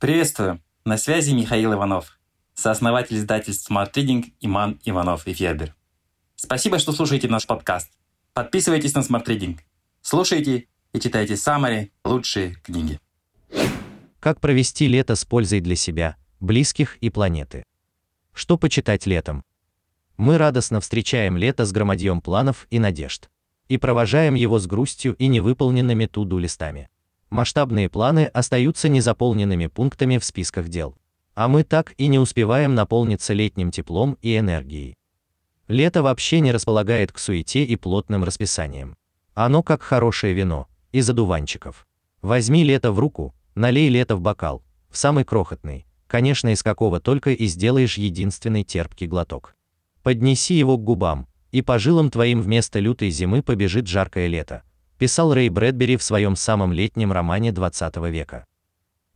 Приветствую! На связи Михаил Иванов, сооснователь издательств Smart Reading Иман Иванов и Федер. Спасибо, что слушаете наш подкаст. Подписывайтесь на Smart Reading. Слушайте и читайте самые лучшие книги. Как провести лето с пользой для себя, близких и планеты? Что почитать летом? Мы радостно встречаем лето с громадьем планов и надежд. И провожаем его с грустью и невыполненными туду листами масштабные планы остаются незаполненными пунктами в списках дел. А мы так и не успеваем наполниться летним теплом и энергией. Лето вообще не располагает к суете и плотным расписаниям. Оно как хорошее вино, из одуванчиков. Возьми лето в руку, налей лето в бокал, в самый крохотный, конечно, из какого только и сделаешь единственный терпкий глоток. Поднеси его к губам, и по жилам твоим вместо лютой зимы побежит жаркое лето, писал Рэй Брэдбери в своем самом летнем романе 20 века.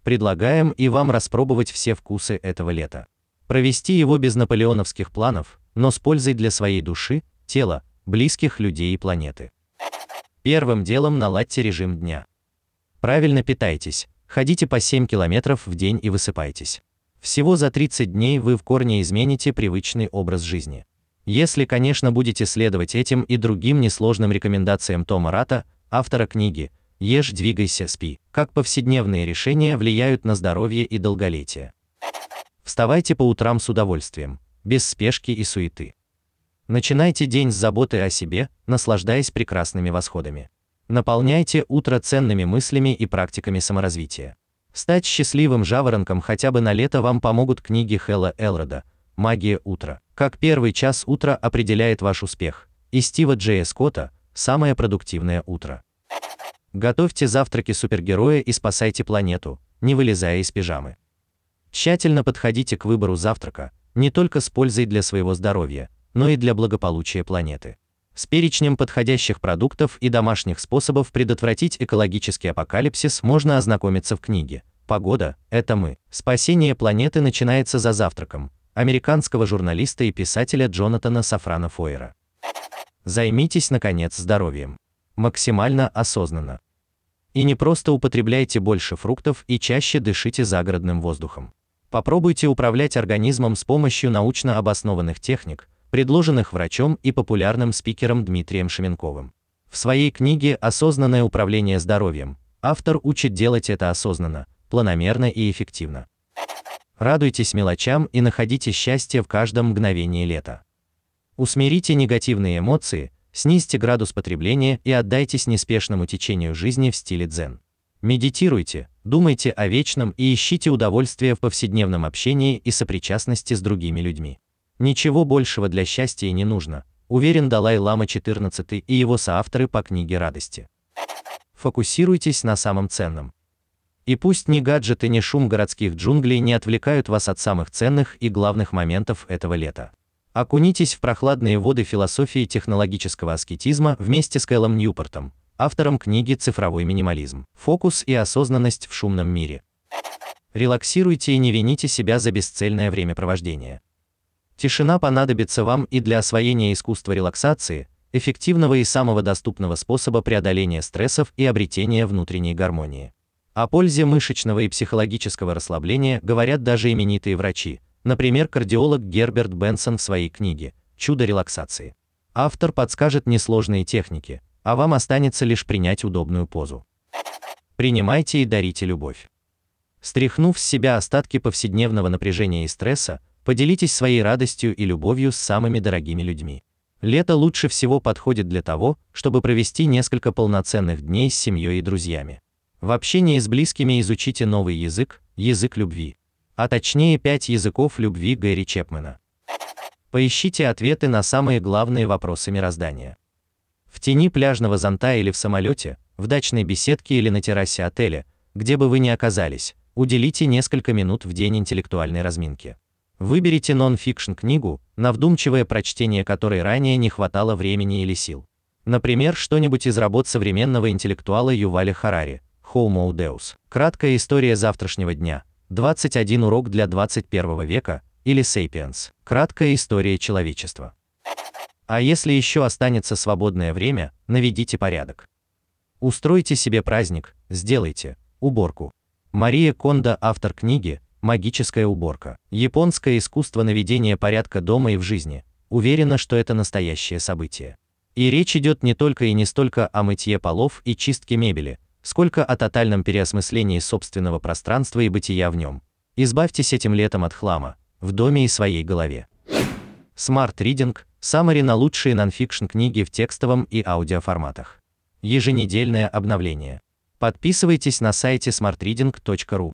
Предлагаем и вам распробовать все вкусы этого лета. Провести его без наполеоновских планов, но с пользой для своей души, тела, близких людей и планеты. Первым делом наладьте режим дня. Правильно питайтесь, ходите по 7 километров в день и высыпайтесь. Всего за 30 дней вы в корне измените привычный образ жизни. Если, конечно, будете следовать этим и другим несложным рекомендациям Тома Рата, автора книги «Ешь, двигайся, спи. Как повседневные решения влияют на здоровье и долголетие». Вставайте по утрам с удовольствием, без спешки и суеты. Начинайте день с заботы о себе, наслаждаясь прекрасными восходами. Наполняйте утро ценными мыслями и практиками саморазвития. Стать счастливым жаворонком хотя бы на лето вам помогут книги Хэлла Элрода «Магия утра», как первый час утра определяет ваш успех, и Стива Джея Скотта «Самое продуктивное утро». Готовьте завтраки супергероя и спасайте планету, не вылезая из пижамы. Тщательно подходите к выбору завтрака, не только с пользой для своего здоровья, но и для благополучия планеты. С перечнем подходящих продуктов и домашних способов предотвратить экологический апокалипсис можно ознакомиться в книге «Погода – это мы». Спасение планеты начинается за завтраком американского журналиста и писателя Джонатана Сафрана Фойера. Займитесь, наконец, здоровьем. Максимально осознанно. И не просто употребляйте больше фруктов и чаще дышите загородным воздухом. Попробуйте управлять организмом с помощью научно обоснованных техник, предложенных врачом и популярным спикером Дмитрием Шеменковым. В своей книге «Осознанное управление здоровьем» автор учит делать это осознанно, планомерно и эффективно. Радуйтесь мелочам и находите счастье в каждом мгновении лета. Усмирите негативные эмоции, снизьте градус потребления и отдайтесь неспешному течению жизни в стиле дзен. Медитируйте, думайте о вечном и ищите удовольствие в повседневном общении и сопричастности с другими людьми. Ничего большего для счастья не нужно, уверен Далай-лама XIV и его соавторы по книге радости. Фокусируйтесь на самом ценном. И пусть ни гаджеты, ни шум городских джунглей не отвлекают вас от самых ценных и главных моментов этого лета. Окунитесь в прохладные воды философии технологического аскетизма вместе с Кэллом Ньюпортом, автором книги «Цифровой минимализм. Фокус и осознанность в шумном мире». Релаксируйте и не вините себя за бесцельное времяпровождение. Тишина понадобится вам и для освоения искусства релаксации, эффективного и самого доступного способа преодоления стрессов и обретения внутренней гармонии. О пользе мышечного и психологического расслабления говорят даже именитые врачи, Например, кардиолог Герберт Бенсон в своей книге «Чудо релаксации». Автор подскажет несложные техники, а вам останется лишь принять удобную позу. Принимайте и дарите любовь. Стряхнув с себя остатки повседневного напряжения и стресса, поделитесь своей радостью и любовью с самыми дорогими людьми. Лето лучше всего подходит для того, чтобы провести несколько полноценных дней с семьей и друзьями. В общении с близкими изучите новый язык, язык любви а точнее пять языков любви Гэри Чепмена. Поищите ответы на самые главные вопросы мироздания. В тени пляжного зонта или в самолете, в дачной беседке или на террасе отеля, где бы вы ни оказались, уделите несколько минут в день интеллектуальной разминки. Выберите нон-фикшн книгу, на вдумчивое прочтение которой ранее не хватало времени или сил. Например, что-нибудь из работ современного интеллектуала Юваля Харари, Homo Deus, краткая история завтрашнего дня, 21 урок для 21 века или Sapiens. Краткая история человечества. А если еще останется свободное время, наведите порядок. Устройте себе праздник, сделайте уборку. Мария Кондо, автор книги «Магическая уборка. Японское искусство наведения порядка дома и в жизни», уверена, что это настоящее событие. И речь идет не только и не столько о мытье полов и чистке мебели, сколько о тотальном переосмыслении собственного пространства и бытия в нем. Избавьтесь этим летом от хлама, в доме и своей голове. Smart Reading – Самари на лучшие нонфикшн книги в текстовом и аудиоформатах. Еженедельное обновление. Подписывайтесь на сайте smartreading.ru.